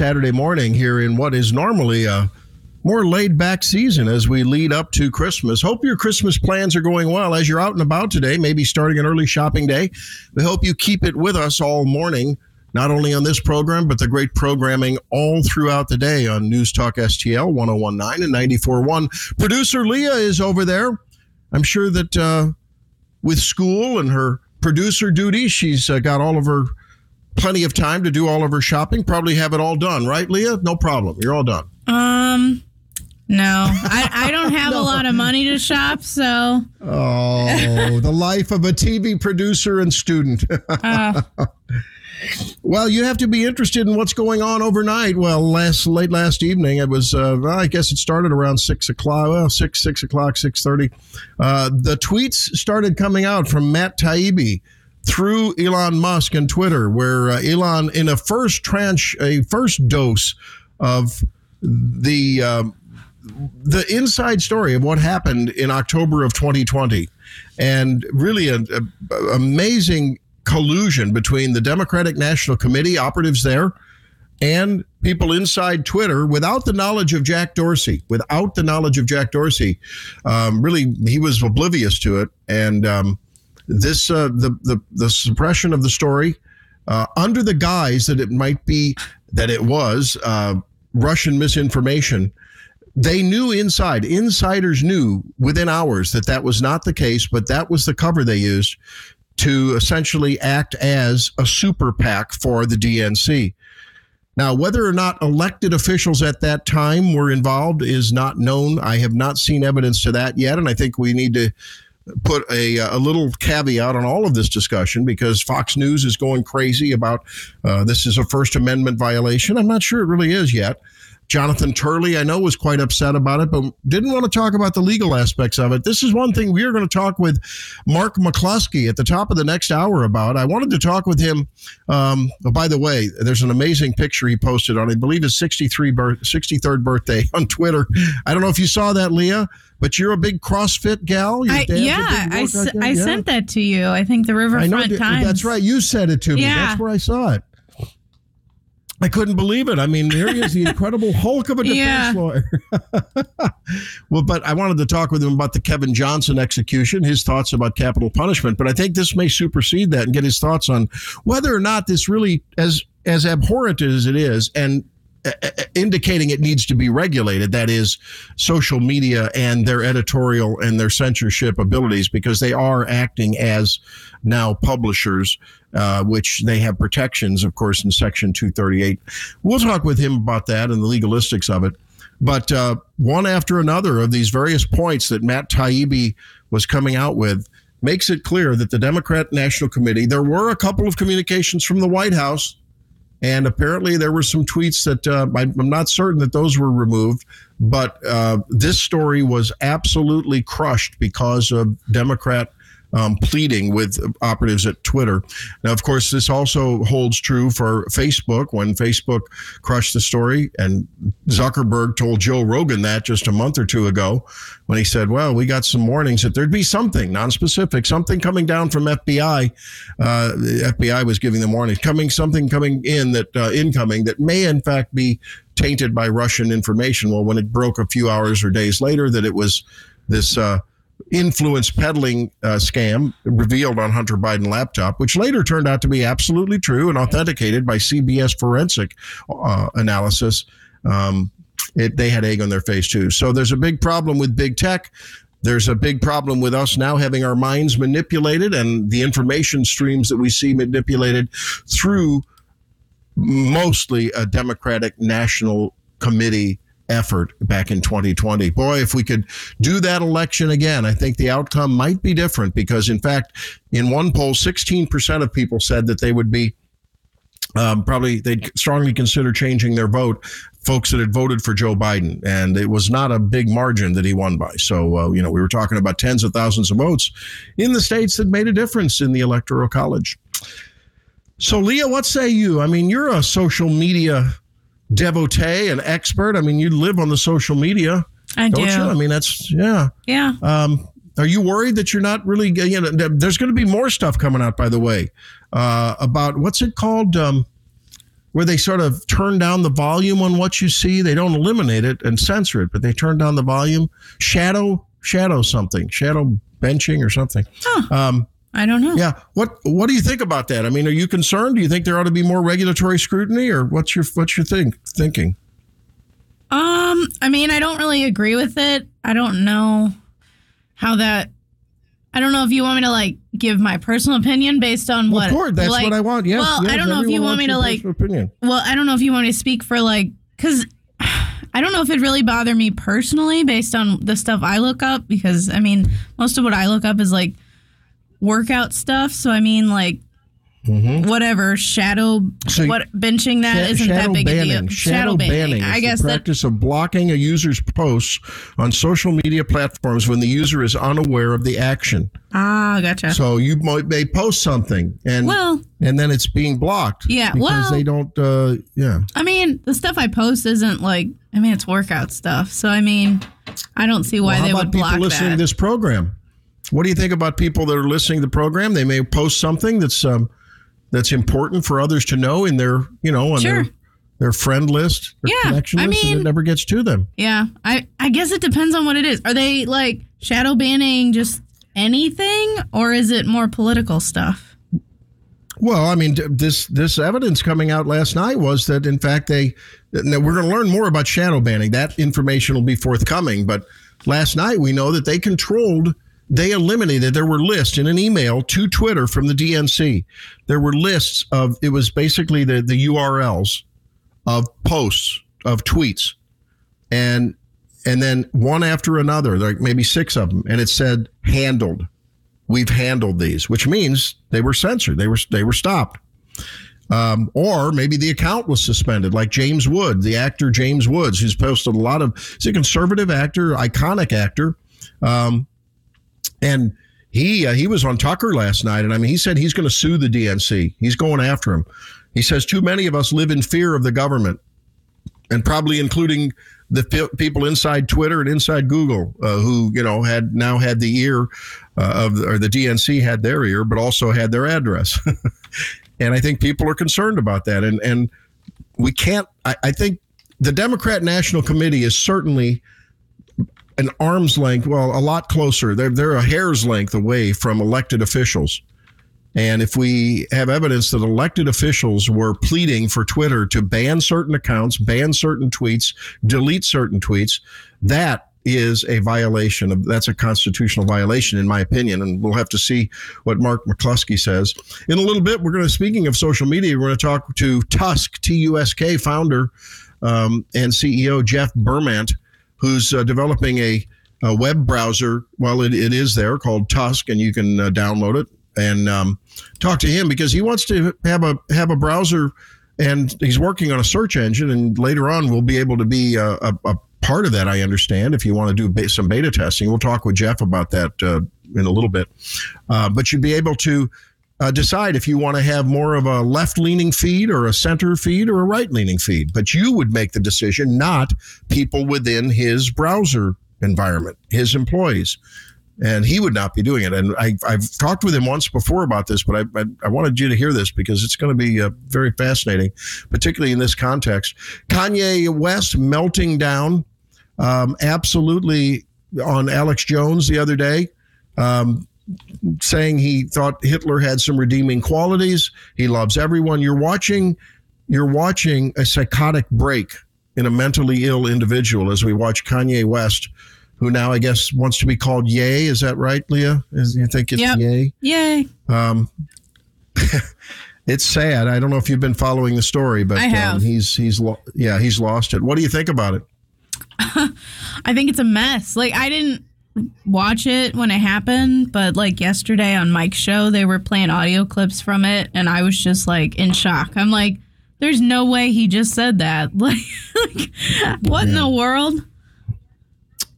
Saturday morning here in what is normally a more laid back season as we lead up to Christmas. Hope your Christmas plans are going well as you're out and about today, maybe starting an early shopping day. We hope you keep it with us all morning, not only on this program, but the great programming all throughout the day on News Talk STL 1019 and 941. Producer Leah is over there. I'm sure that uh, with school and her producer duties, she's uh, got all of her plenty of time to do all of her shopping. Probably have it all done, right, Leah? No problem. You're all done. Um, no, I, I don't have a lot of money to shop, so Oh, the life of a TV producer and student. uh, well, you have to be interested in what's going on overnight. Well, last late last evening, it was. Uh, well, I guess it started around six o'clock. Well, six six o'clock, six thirty. Uh, the tweets started coming out from Matt Taibbi through Elon Musk and Twitter, where uh, Elon, in a first tranche, a first dose of the um, the inside story of what happened in October of 2020, and really an amazing collusion between the Democratic National Committee operatives there and people inside Twitter without the knowledge of Jack Dorsey. Without the knowledge of Jack Dorsey, um, really he was oblivious to it, and um, this uh, the, the the suppression of the story uh, under the guise that it might be that it was uh, Russian misinformation. They knew inside, insiders knew within hours that that was not the case, but that was the cover they used to essentially act as a super PAC for the DNC. Now, whether or not elected officials at that time were involved is not known. I have not seen evidence to that yet, and I think we need to put a, a little caveat on all of this discussion because Fox News is going crazy about uh, this is a First Amendment violation. I'm not sure it really is yet. Jonathan Turley, I know, was quite upset about it, but didn't want to talk about the legal aspects of it. This is one thing we are going to talk with Mark McCloskey at the top of the next hour about. I wanted to talk with him. Um, oh, by the way, there's an amazing picture he posted on, I believe, his 63 birth, 63rd birthday on Twitter. I don't know if you saw that, Leah, but you're a big CrossFit gal. I, yeah, I, s-? I Yeah. sent that to you. I think the I know Riverfront Times. that's right. You sent it to me. Yeah. That's where I saw it. I couldn't believe it. I mean, here he is, the incredible Hulk of a defense Yeah. lawyer. well, but I wanted to talk with him about the Kevin Johnson execution, his thoughts about capital punishment. But I think this may supersede that and get his thoughts on whether or not this really, as as abhorrent as it is, and indicating it needs to be regulated. That is social media and their editorial and their censorship abilities, because they are acting as now publishers, uh, which they have protections, of course, in Section 238. We'll talk with him about that and the legalistics of it. But uh, one after another of these various points that Matt Taibbi was coming out with makes it clear that the Democrat National Committee, there were a couple of communications from the White House and apparently there were some tweets that uh, I, I'm not certain that those were removed, but uh, this story was absolutely crushed because of Democrat um, pleading with operatives at Twitter. Now, of course, this also holds true for Facebook when Facebook crushed the story. And Zuckerberg told Joe Rogan that just a month or two ago when he said, Well, we got some warnings that there'd be something non-specific, something coming down from FBI. Uh, the FBI was giving them warnings, coming, something coming in that uh, incoming that may, in fact, be tainted by Russian information. Well, when it broke a few hours or days later that it was this uh, influence peddling uh, scam revealed on Hunter Biden laptop, which later turned out to be absolutely true and authenticated by CBS forensic uh, analysis. Um, it, they had egg on their face too. So there's a big problem with big tech. There's a big problem with us now having our minds manipulated and the information streams that we see manipulated through mostly a Democratic National Committee effort back in 2020. Boy, if we could do that election again, I think the outcome might be different because, in fact, in one poll, 16% of people said that they would be um, probably they'd strongly consider changing their vote. Folks that had voted for Joe Biden, and it was not a big margin that he won by. So, uh, you know, we were talking about tens of thousands of votes in the states that made a difference in the electoral college. So, Leah, what say you? I mean, you're a social media devotee and expert. I mean, you live on the social media, I don't do. you? I mean, that's yeah. Yeah. Um, are you worried that you're not really? You know, there's going to be more stuff coming out, by the way, uh, about what's it called, um, where they sort of turn down the volume on what you see. They don't eliminate it and censor it, but they turn down the volume. Shadow, shadow something, shadow benching or something. Huh. Um, I don't know. yeah. What What do you think about that? I mean, are you concerned? Do you think there ought to be more regulatory scrutiny, or what's your What's your think thinking? Um, I mean, I don't really agree with it. I don't know how that. I don't know if you want me to like give my personal opinion based on Well, what. of course, that's like- what I want. Yes. Well, yes, I don't know if you want me to like. opinion. Well, I don't know if you want me to speak for like because I don't know if it really bothered me personally based on the stuff I look up because I mean most of what I look up is like workout stuff. So I mean like whatever shadow Mm-hmm. So what benching that Sha- isn't that big banning. a deal. Shadow, banning. I guess the that practice of blocking a user's posts on social media platforms when the user is unaware of the action. ah gotcha. So you might may post something and Well- and then it's being blocked. Yeah, because well- they don't. Uh, yeah. I mean the stuff I post isn't like I mean it's workout stuff. So I mean I don't see why Well, they about would people block listening that. to this program? What do you think about people that are listening to the program? They may post something that's um, that's important for others to know in their you know on Sure. their their friend list, their Yeah, connection I list, and mean- it never gets to them. Yeah, I I guess it depends on what it is. Are they like shadow banning just anything, or is it more political stuff? Well, I mean, this this evidence coming out last night was that, in fact, they. Now we're going to learn more about shadow banning. That information will be forthcoming. But last night we know that they controlled, they eliminated. There were lists in an email to Twitter from the DNC. There were lists of. It was basically the the URLs of posts of tweets, and and then one after another, like maybe six of them, and it said handled we've handled these, which means they were censored. They were they were stopped. Um, or maybe the account was suspended, like James Wood, the actor James Woods, who's posted a lot of. He's a conservative actor, iconic actor, um, and he uh, he was on Tucker last night, and I mean, he said he's going to sue the DNC. He's going after him. He says too many of us live in fear of the government, and probably including the pe- people inside Twitter and inside Google, uh, who you know had now had the ear uh, of, or the DNC had their ear, but also had their address. and I think people are concerned about that, and and we can't. I, I think the Democrat National Committee is certainly an arm's length, well, a lot closer. They're they're a hair's length away from elected officials. And if we have evidence that elected officials were pleading for Twitter to ban certain accounts, ban certain tweets, delete certain tweets, that is a violation of that's a constitutional violation in my opinion and we'll have to see what Mark McCloskey says. In a little bit we're going to speaking of social media we're going to talk to Tusk T U S K founder um, and CEO Jeff Bermant who's uh, developing a, a web browser. Well it, it is there called Tusk and you can uh, download it and um, talk to him because he wants to have a have a browser and he's working on a search engine and later on we'll be able to be a, a, a part of that i understand if you want to do some beta testing. We'll talk with jeff about that uh, in a little bit. Uh, but you'd be able to uh, decide if you want to have more of a left leaning feed or a center feed or a right leaning feed but you would make the decision not people within his browser environment his employees and he would not be doing it. And I, I've talked with him once before about this, but I, I, I wanted you to hear this because it's going to be uh, very fascinating, particularly in this context. Kanye West melting down, um, absolutely on Alex Jones the other day, um, saying he thought Hitler had some redeeming qualities. He loves everyone. You're watching, you're watching a psychotic break in a mentally ill individual as we watch Kanye West, who now I guess wants to be called Yay. Is that right, Leah? Is you think it's Yep. Ye? Yay. It's sad. I don't know if you've been following the story, but. Um, he's he's lo- yeah he's lost it. What do you think about it? I think it's a mess. Like I didn't watch it when it happened, but like yesterday on Mike's show, they were playing audio clips from it, and I was just like in shock. I'm like, there's no way he just said that. Like, like what in the world?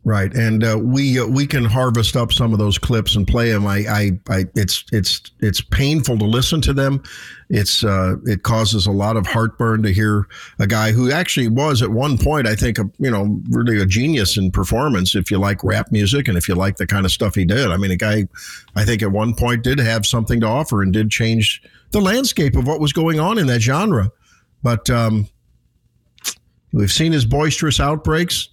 Right, and uh, we uh, we can harvest up some of those clips and play them. I, I, I it's it's it's painful to listen to them. It's uh, it causes a lot of heartburn to hear a guy who actually was at one point, I think, a, you know, really a genius in performance. If you like rap music and if you like the kind of stuff he did, I mean, a guy, I think at one point did have something to offer and did change the landscape of what was going on in that genre. But um, we've seen his boisterous outbreaks.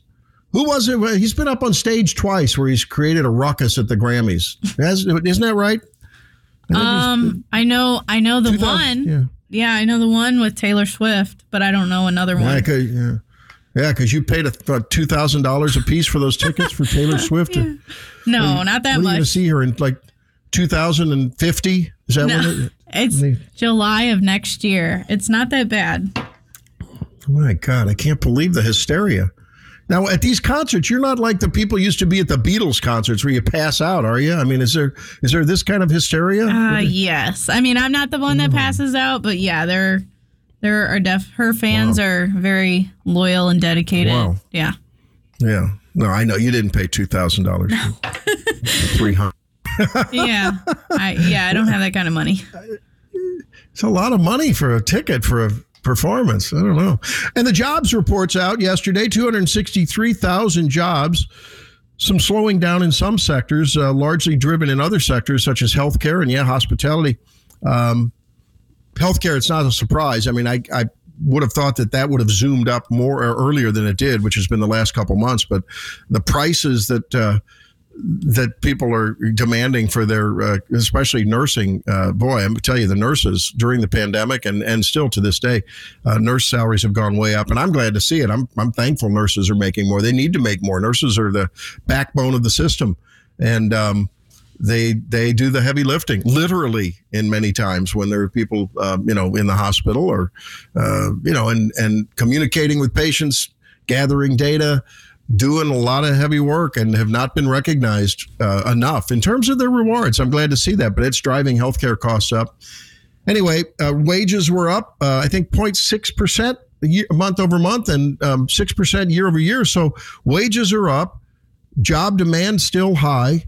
Who was it? He's been up on stage twice where he's created a ruckus at the Grammys. Isn't that right? I think it was Um, I know, I know the one. Yeah. Yeah, I know the one with Taylor Swift, but I don't know another Yeah, one. 'cause- yeah. Yeah, because you paid a, about two thousand dollars a piece for those tickets for Taylor Swift. No, not that What are you going to see her in like two thousand and fifty? Is that No, what? It, it's They- July of next year. It's not that bad. oh my God, I can't believe the hysteria. Now at these concerts, you're not like the people used to be at the Beatles concerts where you pass out, are you? I mean, is there is there this kind of hysteria? Uh, yes. I mean, I'm not the one that passes out, but yeah, there, there are def. Her fans are very loyal and dedicated. Wow. Yeah. yeah. No, I know you didn't pay two thousand dollars. Three hundred. Yeah. I yeah. I don't have that kind of money. It's a lot of money for a ticket for a performance. I don't know. And the jobs reports out yesterday 263,000 jobs. Some slowing down in some sectors, uh, largely driven in other sectors such as healthcare and, yeah, hospitality. Um, healthcare, it's not a surprise. I mean, I, I would have thought that that would have zoomed up more earlier than it did, which has been the last couple months. But the prices that, uh, that people are demanding for their, uh, especially nursing. Uh, boy, I'm gonna tell you, the nurses during the pandemic and and still to this day, uh, nurse salaries have gone way up, and I'm glad to see it. I'm I'm thankful nurses are making more. They need to make more. Nurses are the backbone of the system, and um, they they do the heavy lifting, literally, in many times when there are people, um, you know, in the hospital or, uh, you know, and and communicating with patients, gathering data doing a lot of heavy work and have not been recognized uh, enough in terms of their rewards. I'm glad to see that, but it's driving healthcare costs up. Anyway, uh, wages were up, uh, I think 0.6% a month over month and um, 6% year over year. So wages are up, job demand still high,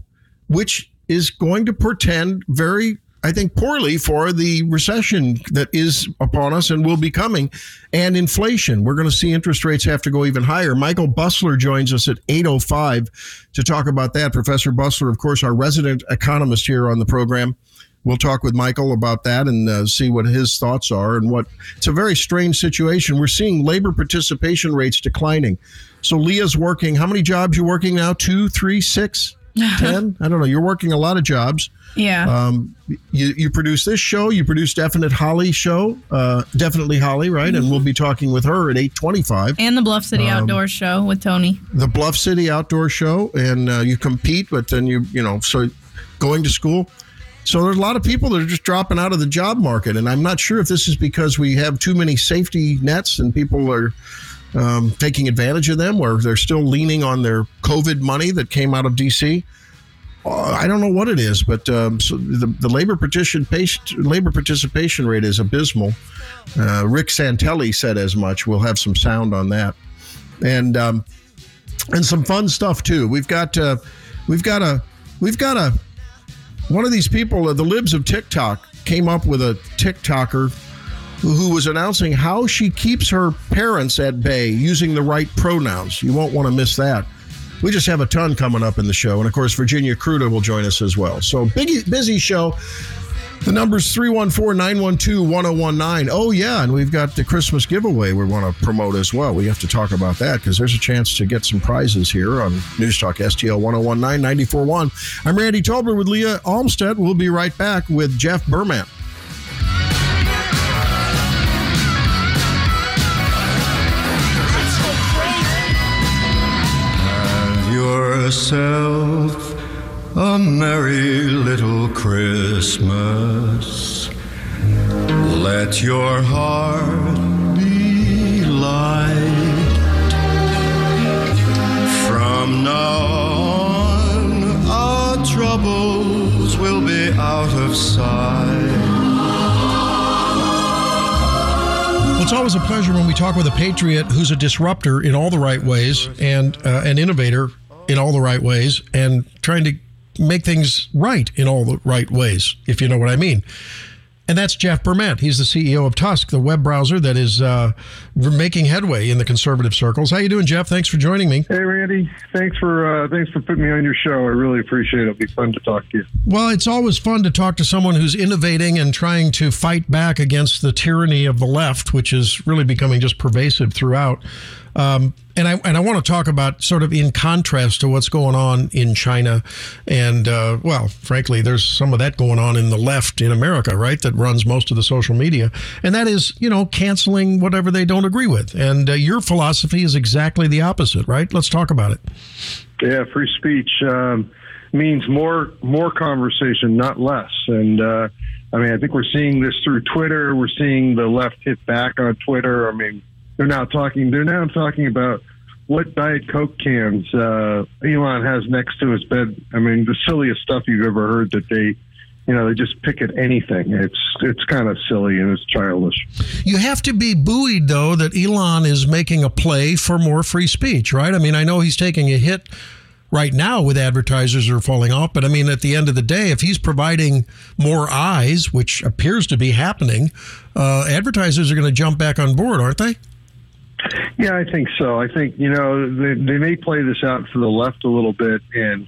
which is going to portend very I think poorly for the recession that is upon us and will be coming and inflation. We're going to see interest rates have to go even higher. Michael Busler joins us at 805 to talk about that. Professor Busler, of course, our resident economist here on the program. We'll talk with Michael about that and uh, see what his thoughts are and what it's a very strange situation. We're seeing labor participation rates declining. So Leah's working. How many jobs you working now? Two, three, six, ten? I don't know. You're working a lot of jobs. Yeah. Um, you, you produce this show. You produce Definite Holly show, uh, definitely Holly, right? And we'll be talking with her at eight twenty-five. and the Bluff um, City Outdoor Show with Tony. The Bluff City Outdoor Show, and uh, you compete, but then you you know so going to school. So there's a lot of people that are just dropping out of the job market, and I'm not sure if this is because we have too many safety nets and people are um, taking advantage of them, where they're still leaning on their COVID money that came out of DC. Uh, I don't know what it is, but um, so the, the labor participation labor participation rate is abysmal. Uh, Rick Santelli said as much. We'll have some sound on that, and um, and some fun stuff too. We've got uh, we've got a we've got a one of these people, uh, the libs of TikTok, came up with a TikToker who, was announcing how she keeps her parents at bay using the right pronouns. You won't want to miss that. We just have a ton coming up in the show. And of course, Virginia Kruta will join us as well. So, big, busy show. The number's 314 912 1019. Oh, yeah. And we've got the Christmas giveaway we want to promote as well. We have to talk about that because there's a chance to get some prizes here on News Talk STL 1019 941. I'm Randy Tobler with Leah Olmstead. We'll be right back with Jeff Bermant. Yourself a merry little Christmas. Let your heart be light. From now on, our troubles will be out of sight. It's always a pleasure when we talk with a patriot who's a disruptor in all the right ways and uh, an innovator in all the right ways and trying to make things right in all the right ways, if you know what I mean. And that's Jeff Bermant. He's the CEO of Tusk, the web browser that is uh, making headway in the conservative circles. How you doing, Jeff? Thanks for joining me. Hey, Randy. Thanks for uh, thanks for putting me on your show. I really appreciate it. It'll be fun to talk to you. Well, it's always fun to talk to someone who's innovating and trying to fight back against the tyranny of the left, which is really becoming just pervasive throughout. Um, and I and I want to talk about sort of in contrast to what's going on in China, and uh, well, frankly, there's some of that going on in the left in America, right? That runs most of the social media, and that is you know canceling whatever they don't agree with. And uh, your philosophy is exactly the opposite, right? Let's talk about it. Yeah, free speech um, means more more conversation, not less. And uh, I mean, I think we're seeing this through Twitter. We're seeing the left hit back on Twitter. I mean they're now talking. They're now talking about what Diet Coke cans uh, Elon has next to his bed. I mean, the silliest stuff you've ever heard. That they, you know, they just pick at anything. It's it's kind of silly and it's childish. You have to be buoyed though that Elon is making a play for more free speech, right? I mean, I know he's taking a hit right now with advertisers are falling off. But I mean, at the end of the day, if he's providing more eyes, which appears to be happening, uh, advertisers are going to jump back on board, aren't they? Yeah, I think so. I think you know they, they may play this out for the left a little bit and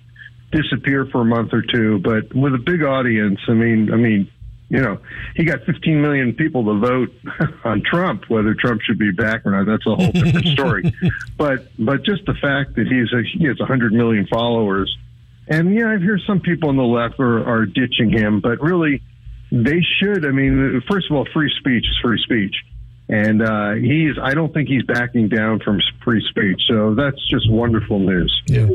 disappear for a month or two, but with a big audience, I mean, I mean, you know, he got 15 million people to vote on Trump. Whether Trump should be back or not, that's a whole different story. but but just the fact that he's a, he has 100 million followers, and yeah, I hear some people on the left are, are ditching him, but really, they should. I mean, first of all, free speech is free speech and uh, he's I don't think he's backing down from free speech. So that's just wonderful news. Yeah.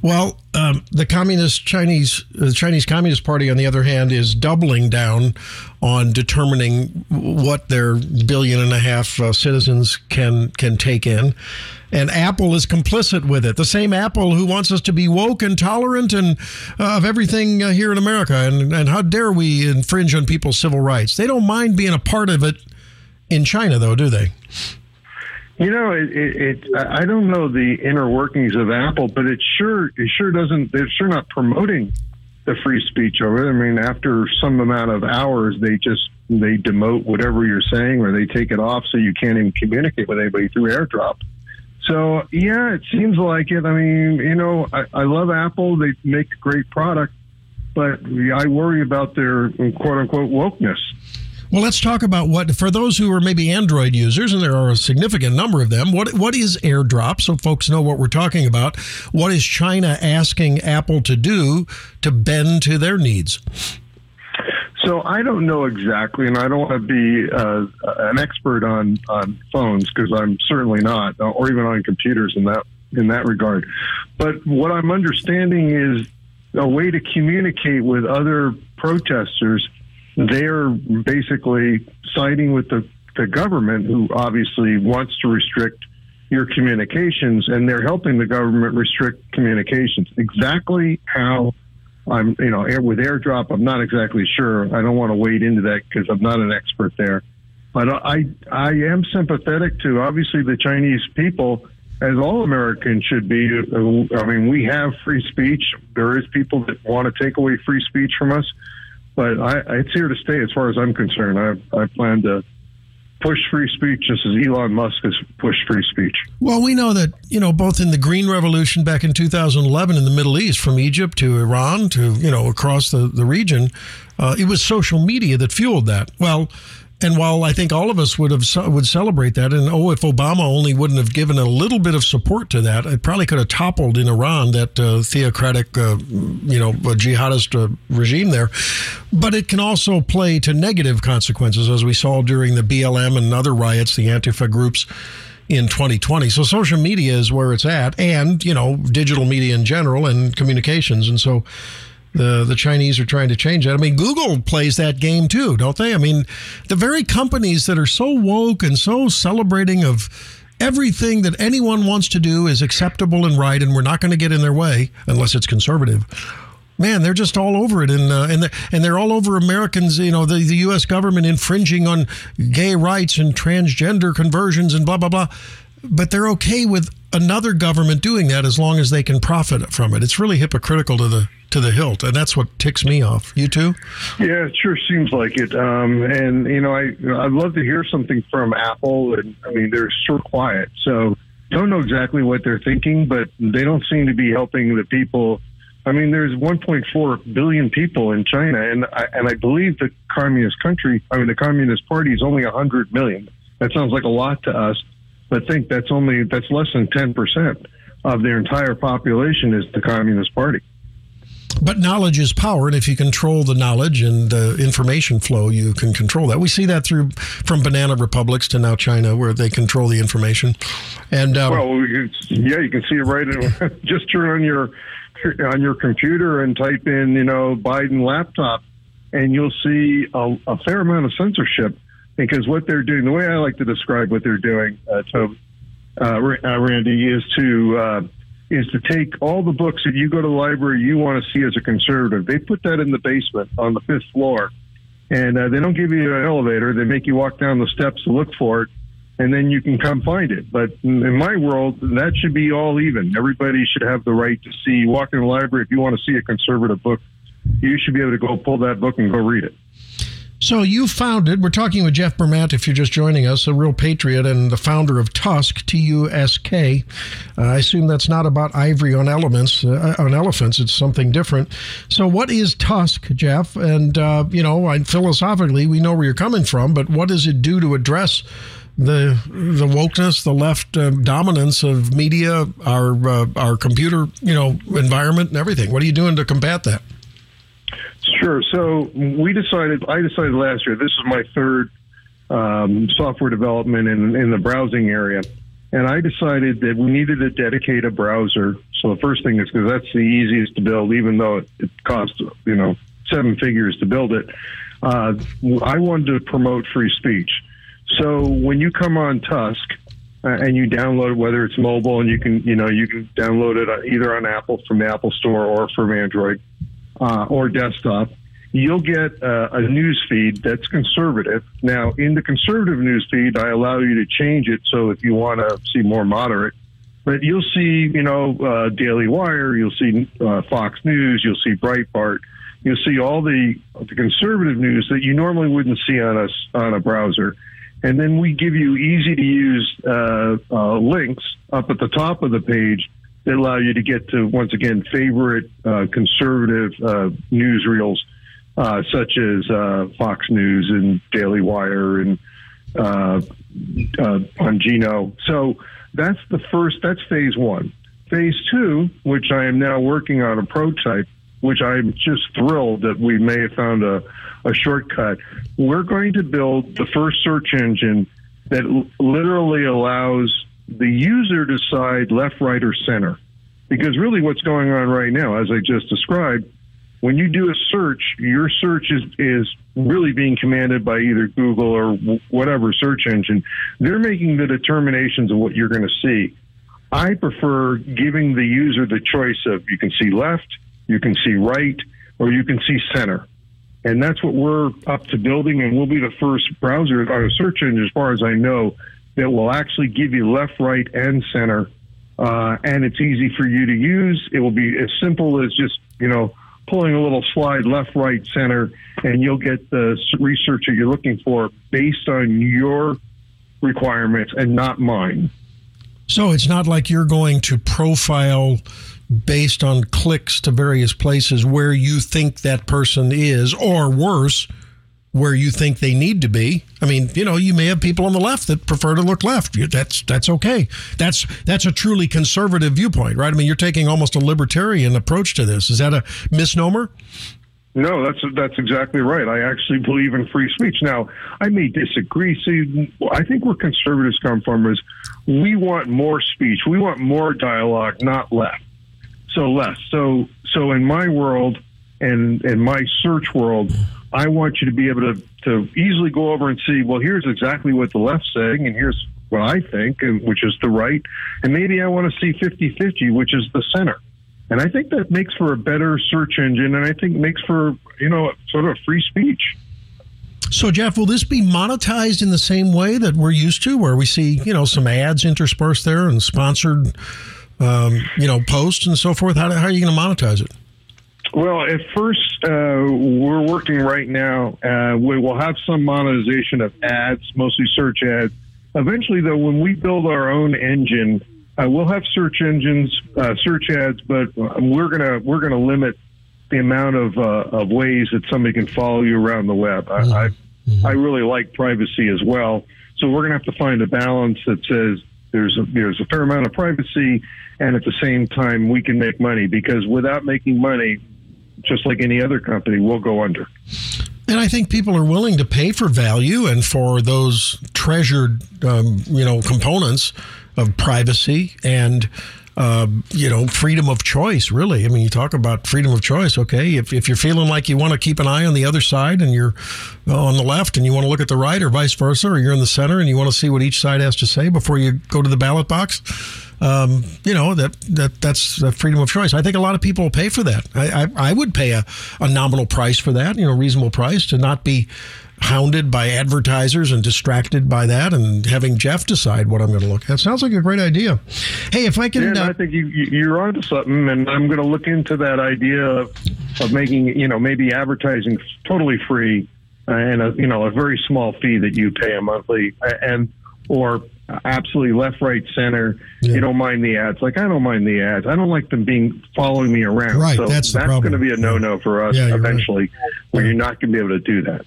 Well, um, the communist Chinese the Chinese Communist Party, on the other hand, is doubling down on determining what their billion and a half uh, citizens can can take in. And Apple is complicit with it. The same Apple who wants us to be woke and tolerant and uh, of everything uh, here in America. And, and how dare we infringe on people's civil rights? They don't mind being a part of it in China, though, do they? You know, it, it, it, I don't know the inner workings of Apple, but it sure it sure doesn't. They're sure not promoting the free speech over. I mean, after some amount of hours, they just they demote whatever you're saying, or they take it off so you can't even communicate with anybody through AirDrop. So yeah, it seems like it. I mean, you know, I, I love Apple. They make great product, but I worry about their quote unquote wokeness. Well, let's talk about what for those who are maybe Android users, and there are a significant number of them. What what is AirDrop, so folks know what we're talking about? What is China asking Apple to do to bend to their needs? So I don't know exactly, and I don't want to be uh, an expert on on phones because I'm certainly not, or even on computers in that in that regard. But what I'm understanding is a way to communicate with other protesters they're basically siding with the, the government, who obviously wants to restrict your communications, and they're helping the government restrict communications. Exactly how I'm, you know, with AirDrop, I'm not exactly sure. I don't want to wade into that because I'm not an expert there. But I, I am sympathetic to obviously the Chinese people, as all Americans should be. I mean, we have free speech. There is people that want to take away free speech from us but I, it's here to stay as far as I'm concerned. I, I plan to push free speech just as Elon Musk has pushed free speech. Well, we know that, you know, both in the Green Revolution back in 2011 in the Middle East, from Egypt to Iran to, you know, across the, the region, uh, it was social media that fueled that. Well, and while I think all of us would have would celebrate that, and oh, if Obama only wouldn't have given a little bit of support to that, it probably could have toppled in Iran that uh, theocratic, uh, you know, jihadist uh, regime there. But it can also play to negative consequences, as we saw during the BLM and other riots, the Antifa groups in 2020. So social media is where it's at, and you know, digital media in general and communications, and so the the Chinese are trying to change that. I mean, Google plays that game too, don't they? I mean, the very companies that are so woke and so celebrating of everything that anyone wants to do is acceptable and right, and we're not going to get in their way unless it's conservative. Man, they're just all over it, and uh, and they're, and they're all over Americans. You know, the, the U.S. government infringing on gay rights and transgender conversions and blah blah blah. But they're okay with another government doing that as long as they can profit from it. It's really hypocritical to the to the hilt, and that's what ticks me off. You too? Yeah, it sure seems like it. Um, and you know, I I'd love to hear something from Apple. And I mean, they're so quiet, so don't know exactly what they're thinking, but they don't seem to be helping the people. I mean, there's 1.4 billion people in China, and I, and I believe the communist country, I mean, the Communist Party is only 100 million. That sounds like a lot to us, but think that's only that's less than 10 percent of their entire population is the Communist Party. But knowledge is power, and if you control the knowledge and uh, information flow, you can control that. We see that through from banana republics to now China, where they control the information. And um, well, yeah, you can see it right. In, just turn on your on your computer and type in, you know, Biden laptop, and you'll see a, a fair amount of censorship. Because what they're doing, the way I like to describe what they're doing, uh, to uh, Randy, is to uh, is to take all the books that you go to the library you want to see as a conservative. They put that in the basement on the fifth floor, and uh, they don't give you an elevator. They make you walk down the steps to look for it, and then you can come find it. But in my world, that should be all even. Everybody should have the right to see. Walk in the library if you want to see a conservative book. You should be able to go pull that book and go read it. So you founded, we're talking with Jeff Bermant, if you're just joining us, a real patriot and the founder of Tusk, T-U-S-K. Uh, I assume that's not about ivory on elements, uh, on elephants. It's something different. So what is Tusk, Jeff? And, uh, you know, philosophically, we know where you're coming from, but what does it do to address the the wokeness, the left uh, dominance of media, our uh, our computer, you know, environment and everything? What are you doing to combat that? Sure. So we decided, I decided last year, this is my third um, software development in, in the browsing area. And I decided that we needed to dedicate a browser. So the first thing is because that's the easiest to build, even though it, it costs, you know, seven figures to build it. Uh, I wanted to promote free speech. So when you come on Tusk, uh, and you download whether it's mobile and you can, you know, you can download it either on Apple from the Apple Store or from Android uh, or desktop, you'll get uh, a news feed that's conservative. Now, in the conservative news feed, I allow you to change it so if you want to see more moderate. But you'll see, you know, uh, Daily Wire, you'll see uh, Fox News, you'll see Breitbart, you'll see all the the conservative news that you normally wouldn't see on us on a browser. And then we give you easy to use uh, uh, links up at the top of the page that allow you to get to once again favorite uh, conservative uh, newsreels uh, such as uh, Fox News and Daily Wire and uh, uh, Bongino. So that's the first. That's phase one. Phase two, which I am now working on a prototype, which I'm just thrilled that we may have found a, a shortcut. We're going to build the first search engine that l- literally allows the user decide left, right, or center. Because really, what's going on right now, as I just described, when you do a search, your search is, is really being commanded by either Google or whatever search engine. They're making the determinations of what you're going to see. I prefer giving the user the choice of you can see left, you can see right, or you can see center. And that's what we're up to building, and we'll be the first browser or search engine, as far as I know, that will actually give you left, right, and center. Uh, and it's easy for you to use. It will be as simple as just, you know, pulling a little slide left, right, center, and you'll get the research that you're looking for based on your requirements and not mine. So it's not like you're going to profile based on clicks to various places where you think that person is, or worse, where you think they need to be. I mean, you know, you may have people on the left that prefer to look left. That's that's okay. That's that's a truly conservative viewpoint, right? I mean, you're taking almost a libertarian approach to this. Is that a misnomer? No, that's that's exactly right. I actually believe in free speech. Now, I may disagree. See, I think where conservatives come from is we want more speech. We want more dialogue, not less. So less. So so in my world and in my search world, I want you to be able to to easily go over and see. Well, here's exactly what the left's saying, and here's what I think, which is the right. And maybe I want to see 50-50, which is the center. And I think that makes for a better search engine, and I think makes for you know sort of free speech. So, Jeff, will this be monetized in the same way that we're used to, where we see, you know, some ads interspersed there and sponsored, um, you know, posts and so forth? How, how are you going to monetize it? Well, at first, uh, we're working right now. Uh, we will have some monetization of ads, mostly search ads. Eventually, though, when we build our own engine, uh, we'll have search engines, uh, search ads, but we're gonna we're gonna limit the amount of uh, of ways that somebody can follow you around the web. I, I I really like privacy as well, so we're gonna have to find a balance that says there's a, there's a fair amount of privacy, and at the same time we can make money because without making money, just like any other company, we'll go under. And I think people are willing to pay for value and for those treasured, um, you know, components of privacy and, uh, you know, freedom of choice, really. I mean, you talk about freedom of choice, okay? If, if you're feeling like you want to keep an eye on the other side and you're uh, on the left and you want to look at the right or vice versa, or you're in the center and you want to see what each side has to say before you go to the ballot box, um, you know that that that's the freedom of choice. I think a lot of people will pay for that. I I, I would pay a, a nominal price for that, you know, reasonable price to not be hounded by advertisers and distracted by that, and having Jeff decide what I'm going to look at. Sounds like a great idea. Hey, if I can, And uh, I think you, you- you're onto something, and I'm going to look into that idea of, of making, you know, maybe advertising totally free, uh, and a, you know, a very small fee that you pay a monthly, and or absolutely left, right, center. You don't mind the ads. Like I don't mind the ads. I don't like them being following me around. Right, So that's that's going to be a no-no for us Yeah, you're right. eventually, where you're not going to be able to do that.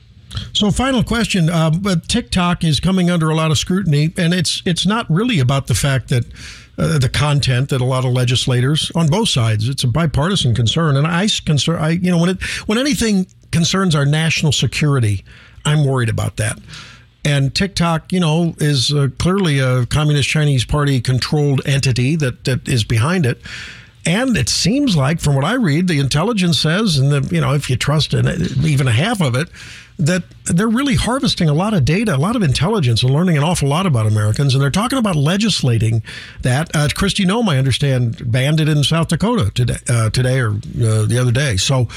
So, final question: uh, But TikTok is coming under a lot of scrutiny, and it's it's not really about the fact that uh, the content that a lot of legislators on both sides. It's a bipartisan concern, and I concern. I you know when it when anything concerns our national security, I'm worried about that. And TikTok, you know, is uh, clearly a communist Chinese party controlled entity that that is behind it. And it seems like, from what I read, the intelligence says, and the, you know, if you trust in it, even a half of it, that they're really harvesting a lot of data, a lot of intelligence, and learning an awful lot about Americans. And they're talking about legislating that. Uh, Kristi Noem, I understand, banned it in South Dakota today, uh, today or uh, the other day. So,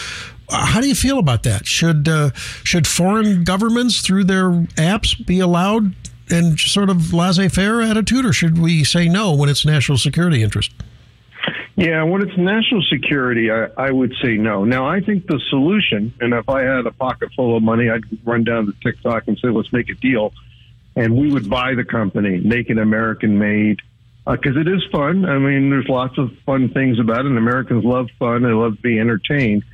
how do you feel about that? Should uh, should foreign governments, through their apps, be allowed in sort of laissez-faire attitude, or should we say no when it's national security interest? Yeah, when it's national security, I, I would say no. Now, I think the solution, and if I had a pocket full of money, I'd run down to TikTok and say, let's make a deal. And we would buy the company, make it American made, because it is fun. I mean, there's lots of fun things about it. And Americans love fun, they love to be entertained.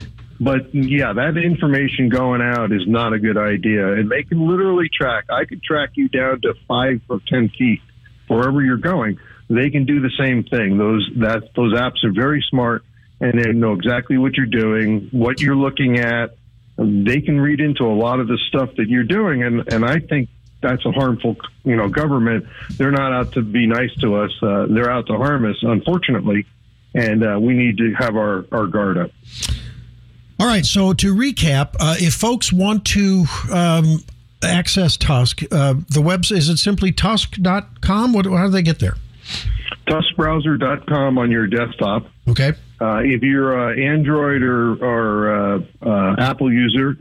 But yeah, that information going out is not a good idea. And they can literally track. I could track you down to five or 10 feet wherever you're going they can do the same thing. Those that those apps are very smart and they know exactly what you're doing, what you're looking at. They can read into a lot of the stuff that you're doing, and and I think that's a harmful, you know, government. They're not out to be nice to us. Uh, they're out to harm us, unfortunately, and uh, we need to have our our guard up. All right. So to recap, uh, if folks want to um, access Tusk, uh, the website is it simply tusk.com? What, how do they get there? Tuskbrowser.com on your desktop. Okay. Uh, if you're an Android or, or uh, uh, Apple user,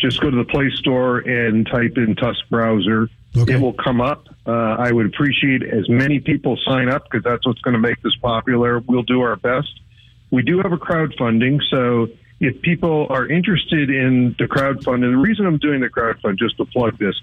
just go to the Play Store and type in Tusk Browser. Okay. It will come up. Uh, I would appreciate as many people sign up because that's what's going to make this popular. We'll do our best. We do have a crowdfunding, so if people are interested in the crowdfunding, the reason I'm doing the crowdfund, just to plug this,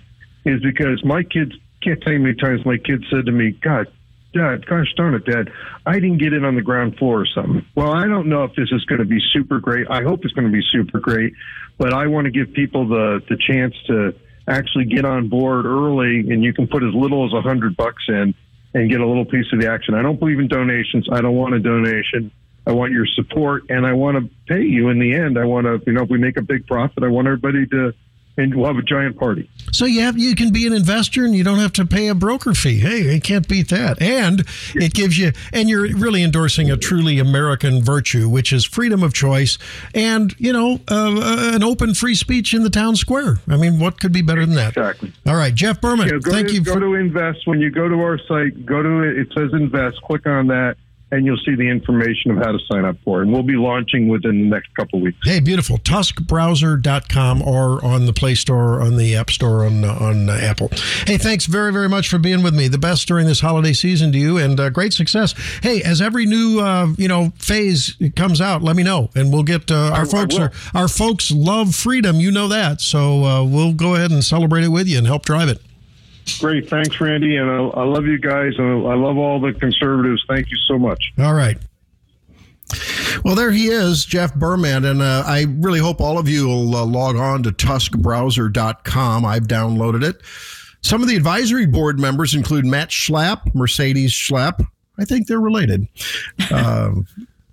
is because my kids can't tell you many times my kids said to me, God, Dad, gosh darn it, Dad, I didn't get in on the ground floor or something. Well, I don't know if this is going to be super great. I hope it's going to be super great, but I want to give people the, the chance to actually get on board early, and you can put as little as a hundred bucks in and get a little piece of the action. I don't believe in donations. I don't want a donation. I want your support, and I want to pay you in the end. I want to, you know, if we make a big profit, I want everybody to, and we'll have a giant party. So you have you can be an investor and you don't have to pay a broker fee. Hey, you can't beat that. And it gives you and you're really endorsing a truly American virtue, which is freedom of choice and you know uh, an open free speech in the town square. I mean, what could be better than that? Exactly. All right, Jeff Bermant, Yeah, thank to, you go for to invest. When you go to our site, go to it. It says invest. Click on that, and you'll see the information of how to sign up for it. And we'll be launching within the next couple of weeks. Hey, beautiful. Tuskbrowser.com or on the Play Store, on the App Store, on on uh, Apple. Hey, thanks very, very much for being with me. The best during this holiday season to you and uh, great success. Hey, as every new, uh, you know, phase comes out, let me know and we'll get uh, our I folks will. are, our folks love freedom. You know that. So uh, we'll go ahead and celebrate it with you and help drive it. Great. Thanks, Randy. And I, I love you guys. And I love all the conservatives. Thank you so much. All right. Well, there he is, Jeff Bermant. And uh, I really hope all of you will uh, log on to tuskbrowser.com. I've downloaded it. Some of the advisory board members include Matt Schlapp, Mercedes Schlapp. I think they're related. Um,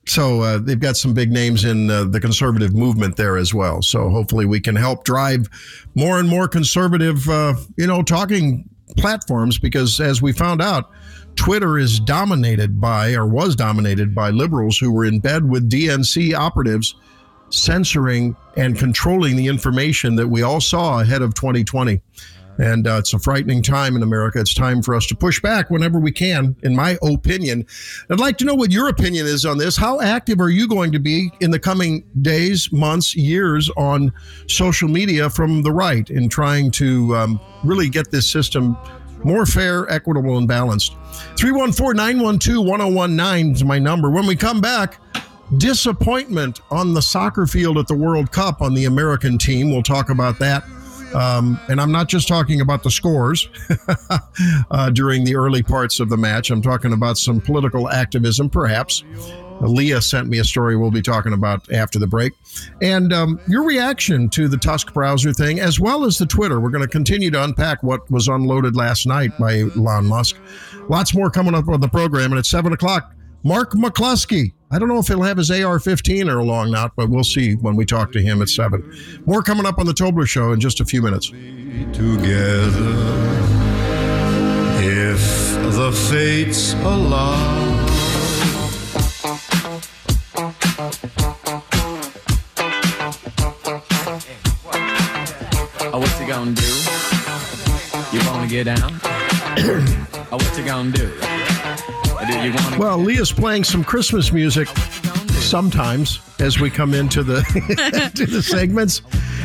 so uh, they've got some big names in uh, the conservative movement there as well. So hopefully we can help drive more and more conservative, uh, you know, talking platforms because as we found out, Twitter is dominated by or was dominated by liberals who were in bed with DNC operatives censoring and controlling the information that we all saw ahead of 2020. And uh, it's a frightening time in America. It's time for us to push back whenever we can, in my opinion. I'd like to know what your opinion is on this. How active are you going to be in the coming days, months, years on social media from the right in trying to um, really get this system more fair, equitable, and balanced? 314 912 1019 is my number. When we come back, disappointment on the soccer field at the World Cup on the American team. We'll talk about that. Um, and I'm not just talking about the scores uh, during the early parts of the match. I'm talking about some political activism, perhaps. Leah sent me a story we'll be talking about after the break. And um, your reaction to the Tusk browser thing, as well as the Twitter. We're going to continue to unpack what was unloaded last night by Elon Musk. Lots more coming up on the program. And at 7 o'clock, Mark McCloskey. I don't know if he'll have his AR 15 or long not, but we'll see when we talk to him at 7. More coming up on the Tobler Show in just a few minutes. together if the fates allow. Oh, what you gonna do? You wanna get down? oh, what you gonna do? Do you wanna Well, Leah's playing some Christmas music sometimes as we come into the to the segments.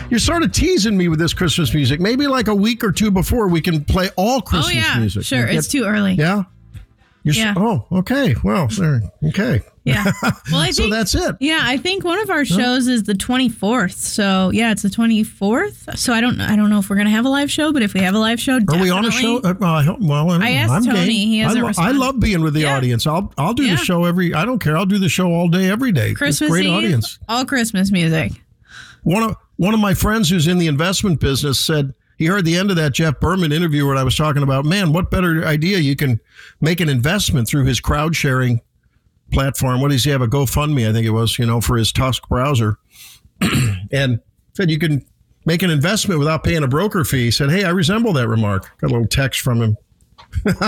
You're sort of teasing me with this Christmas music. Maybe like a week or two before we can play all Christmas Oh Christmas yeah, music. sure. Get- It's too early. yeah. You're s- Yeah. oh, okay. Well, there. Okay. Yeah. Well, I So think that's it. Yeah, I think one of our shows is the 24th. So yeah, it's the 24th. So I don't I don't know if we're gonna have a live show, but if we have a live show, Are we on a show? Uh, well, I, well, I, I asked I'm Tony. game. He hasn't I, lo- I love being with the Yeah. audience. I'll I'll do Yeah. the show every. I don't care. I'll do the show all day, every day. Christmas great Eve, audience. all Christmas music. One of one of my friends who's in the investment business said he heard the end of that Jeff Bermant interview where I was talking about, man, what better idea you can make an investment through his crowd sharing platform. What does he have? A GoFundMe, I think it was, you know, for his Tusk browser. and said you can make an investment without paying a broker fee. He said, Hey, I resemble that remark. Got a little text from him.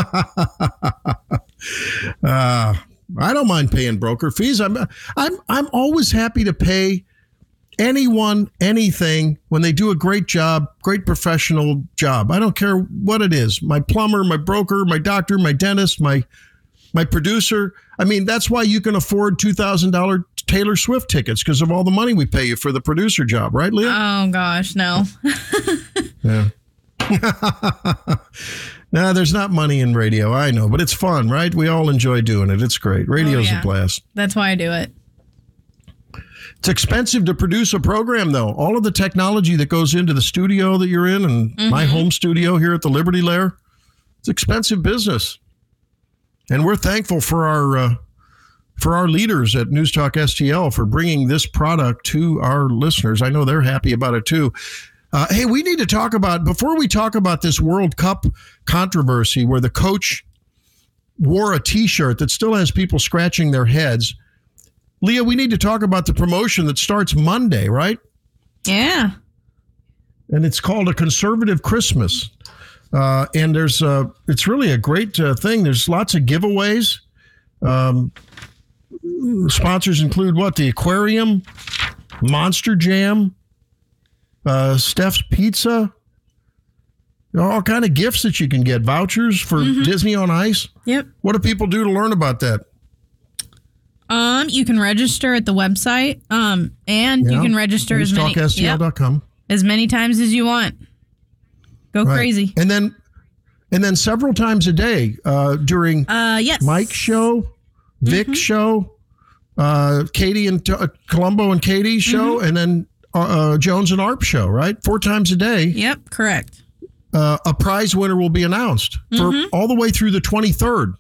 uh, I don't mind paying broker fees. I'm I'm I'm always happy to pay anyone anything when they do a great job, great professional job. I don't care what it is. My plumber, my broker, my doctor, my dentist, my my producer. I mean, that's why you can afford two thousand dollar Taylor Swift tickets because of all the money we pay you for the producer job, right, Leah? Oh gosh, no. Yeah. no, there's not money in radio. I know, but it's fun, right? We all enjoy doing it. It's great. Oh, Radio's yeah. a blast. That's why I do it. It's expensive to produce a program, though. All of the technology that goes into the studio that you're in and my mm-hmm. home studio here at the Liberty Lair, It's expensive business, and we're thankful for our uh, for our leaders at News Talk STL for bringing this product to our listeners. I know they're happy about it too. Uh, hey, we need to talk about before we talk about this World Cup controversy where the coach wore a T-shirt that still has people scratching their heads. Leah, we need to talk about the promotion that starts Monday, right? Yeah. and it's called a conservative Christmas. Uh, and there's uh, it's really a great uh, thing. There's lots of giveaways. Um, sponsors include what the aquarium, Monster Jam, uh, Steph's Pizza. All kind of gifts that you can get. Vouchers for Disney on Ice. Yep. What do people do to learn about that? Um, you can register at the website. Um, and you can register as many, yep, as many times as you want. Go Right. crazy. And then, and then several times a day uh, during Uh, yes. Mike's show, Vic's Mm-hmm. show, uh, Katie and uh, Columbo and Katie's show, Mm-hmm. and then uh, uh, Jones and Arp show. Right, four times a day, Yep. Correct. uh, a prize winner will be announced for Mm-hmm. all the way through the twenty third.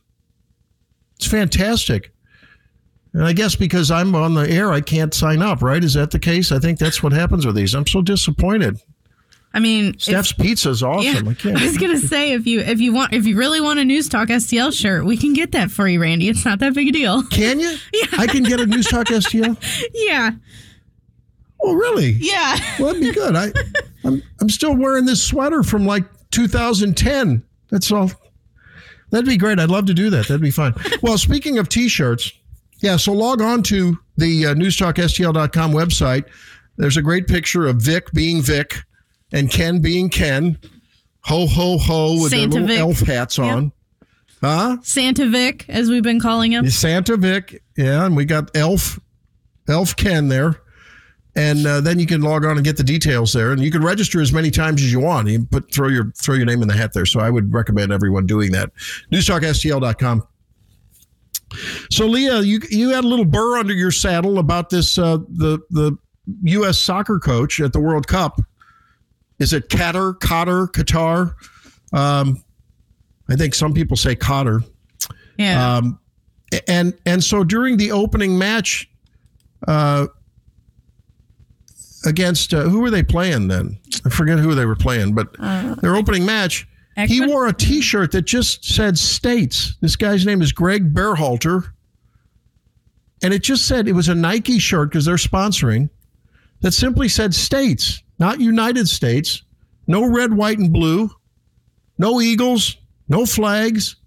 It's fantastic. And I guess because I'm on the air, I can't sign up, right? Is that the case? I think that's what happens with these. I'm so disappointed. I mean, if- Steph's Pizza is yeah, awesome. I I can't. was gonna say if you if you want if you really want a News Talk STL shirt, we can get that for you, Randy. It's not that big a deal. Can you? Yeah. I can get a News Talk STL. Yeah. Oh, really? Yeah. Well, that'd be good. I, I'm, I'm still wearing this sweater from like 2010. That's all. That'd be great. I'd love to do that. That'd be fun. Well, speaking of t-shirts, yeah. So log on to the uh, newstalkstl.com website. There's a great picture of Vic being Vic and Ken being Ken. Ho ho ho with Santa their little Vic. elf hats on. Huh? Santa Vic, as we've been calling him. Santa Vic, yeah, and we got Elf, Elf Ken there, and uh, then you can log on and get the details there, and you can register as many times as you want. You put throw your throw your name in the hat there. So I would recommend everyone doing that. NewsTalkSTL.com. So Leah, you you had a little burr under your saddle about this uh, the the U.S. soccer coach at the World Cup. Is it Qatar, Qatar, Qatar? Um, I think some people say Qatar. Yeah. Um, and and so during the opening match, uh, against uh, who were they playing then? I forget who they were playing, but their opening match, he wore a T-shirt that just said "States." This guy's name is Gregg Berhalter, and it just said it was a Nike shirt because they're sponsoring. That simply said "States," not United States. No red, white, and blue. No eagles. No flags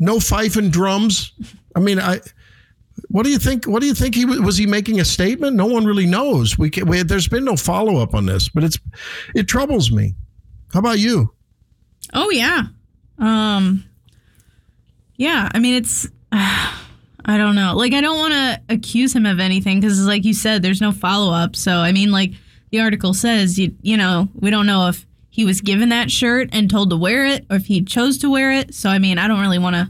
no fife and drums. I mean, I. What do you think? What do you think he was? He making a statement? No one really knows. We, can, we there's been no follow up on this, but it's it troubles me. How about you? Oh yeah. Um Yeah, I mean it's I don't know. Like I don't want to accuse him of anything cuz like you said there's no follow-up. So I mean like the article says you you know, we don't know if he was given that shirt and told to wear it or if he chose to wear it. So I mean, I don't really want to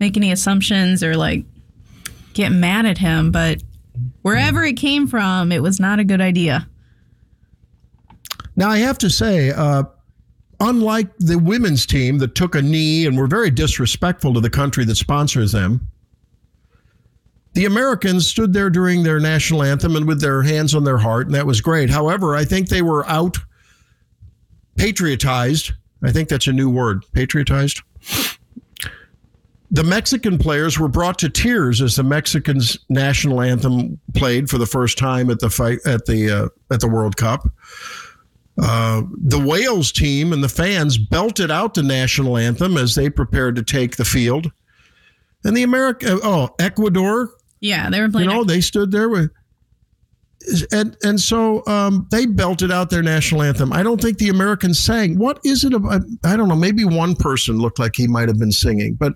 make any assumptions or like get mad at him, but wherever it came from, it was not a good idea. Now I have to say, uh, unlike the women's team that took a knee and were very disrespectful to the country that sponsors them, the Americans stood there during their national anthem and with their hands on their heart, and that was great. However, I think they were out patriotized. I think that's a new word, patriotized. The Mexican players were brought to tears as the Mexicans' national anthem played for the first time at the fight at the uh, at the World Cup. Uh, the Wales team and the fans belted out the national anthem as they prepared to take the field. And the America, oh, Ecuador, Yeah, they were playing. you know, they stood there with, and and so um, they belted out their national anthem. I don't think the Americans sang. What is it about? I don't know. Maybe one person looked like he might have been singing, but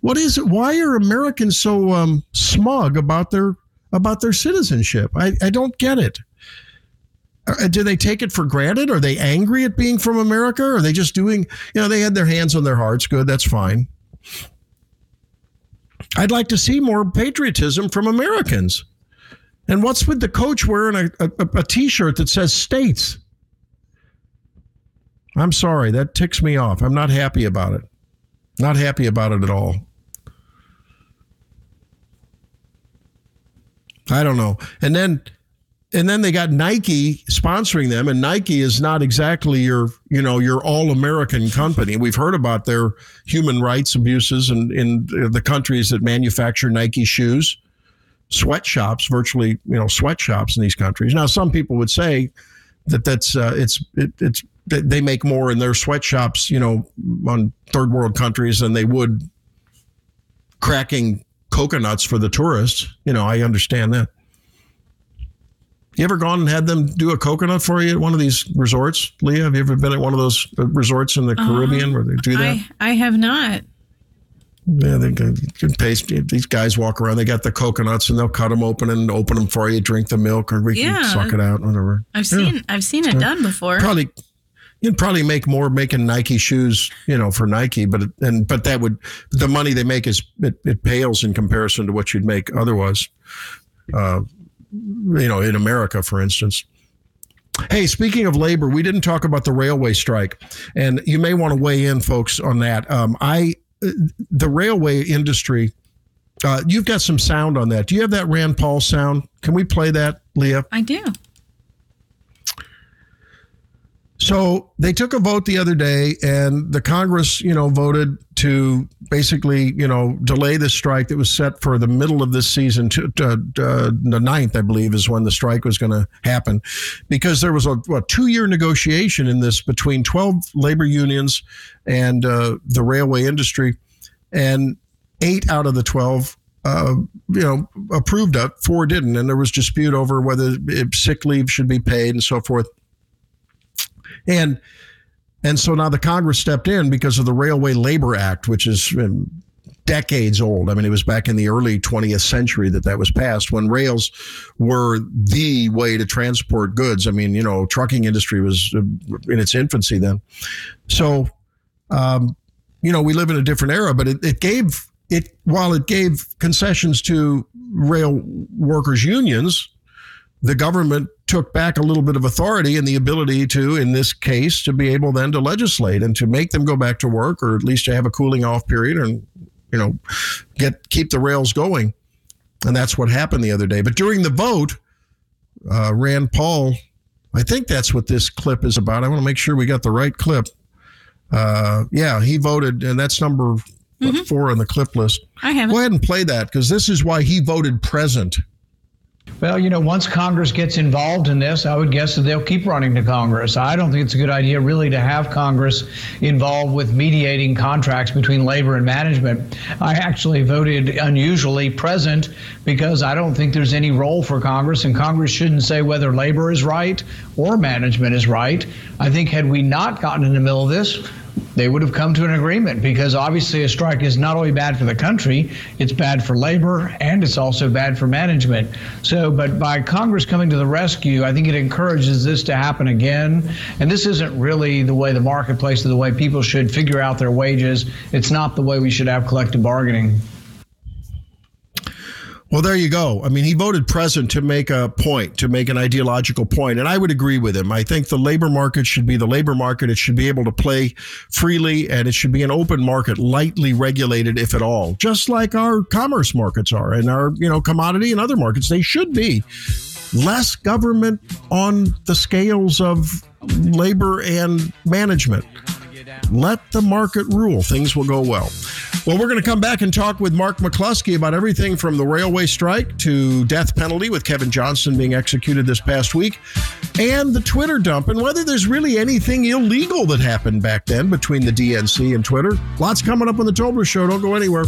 what is it? Why are Americans so um, smug about their about their citizenship? I, I don't get it. Uh, Do they take it for granted? Are they angry at being from America? Are they just doing? You know, they had their hands on their hearts. Good, that's fine. I'd like to see more patriotism from Americans. And what's with the coach wearing a, a, a t-shirt that says states? I'm sorry. That ticks me off. I'm not happy about it. Not happy about it at all. I don't know. And then and then they got Nike sponsoring them and Nike is not exactly your, you know, your all-American company. We've heard about their human rights abuses in in the countries that manufacture Nike shoes. Sweatshops, virtually, you know, sweatshops in these countries. Now some people would say that that's uh, it's it, it's they make more in their sweatshops, you know, on third world countries than they would cracking coconuts for the tourists. You know, I understand that. You ever gone and had them do a coconut for you at one of these resorts, Leah? Have you ever been at one of those uh, resorts in the Caribbean where they do that? I, I have not. Yeah, they can, can pay. These guys walk around. They got the coconuts and they'll cut them open and open them for you. Drink the milk, or we can suck it out, whatever. I've Yeah. seen I've seen it done before. probably you'd probably make more making Nike shoes, you know, for Nike, but and but that would the money they make is it, it pales in comparison to what you'd make otherwise. Uh, you know, in America, for instance. Hey, speaking of labor, we didn't talk about the railway strike, and you may want to weigh in, folks, on that. Um, I the railway industry. Uh, you've got some sound on that. Do you have that Rand Paul sound? Can we play that, Leah? I do. So they took a vote the other day, and the Congress, you know, voted to basically, you know, delay the strike that was set for the middle of this season. To, to uh, the 9th, I believe, is when the strike was going to happen, because there was a, a two-year negotiation in this between 12 labor unions and uh, the railway industry, and eight out of the 12 uh, you know, approved it. Four didn't, and there was dispute over whether sick leave should be paid and so forth. And and so now the Congress stepped in because of the Railway Labor Act, which is um, decades old. I mean, it was back in the early 20th century that that was passed when rails were the way to transport goods. I mean, you know, trucking industry was uh, in its infancy then. So, um, you know, we live in a different era, but it, it gave it while it gave concessions to rail workers unions, the government took back a little bit of authority and the ability to, in this case, to be able then to legislate and to make them go back to work, or at least to have a cooling off period and you know get keep the rails going. And that's what happened the other day. But during the vote, uh, Rand Paul, I think that's what this clip is about. I want to make sure we got the right clip. Uh, yeah, he voted, and that's number what, four on the clip list. I haven't. Go ahead and play that because this is why he voted present. Well, you know, once Congress gets involved in this, I would guess that they'll keep running to Congress. I don't think it's a good idea, really, to have Congress involved with mediating contracts between labor and management. I actually voted unusually present because I don't think there's any role for Congress, and Congress shouldn't say whether labor is right or management is right. I think had we not gotten in the middle of this, they would have come to an agreement because obviously a strike is not only bad for the country, it's bad for labor and it's also bad for management. So, but by Congress coming to the rescue, I think it encourages this to happen again. And this isn't really the way the marketplace, or the way people should figure out their wages. It's not the way we should have collective bargaining. Well, there you go. I mean, he voted present to make a point, to make an ideological point, and I would agree with him. I think the labor market should be the labor market. It should be able to play freely, and it should be an open market, lightly regulated, if at all, just like our commerce markets are, and our you know commodity and other markets. They should be less government on the scales of labor and management. Let the market rule. Things will go well. Well, we're going to come back and talk with Mark McCloskey about everything from the railway strike to death penalty with Kevin Johnson being executed this past week and the Twitter dump and whether there's really anything illegal that happened back then between the DNC and Twitter. Lots coming up on the Tobler Show. Don't go anywhere.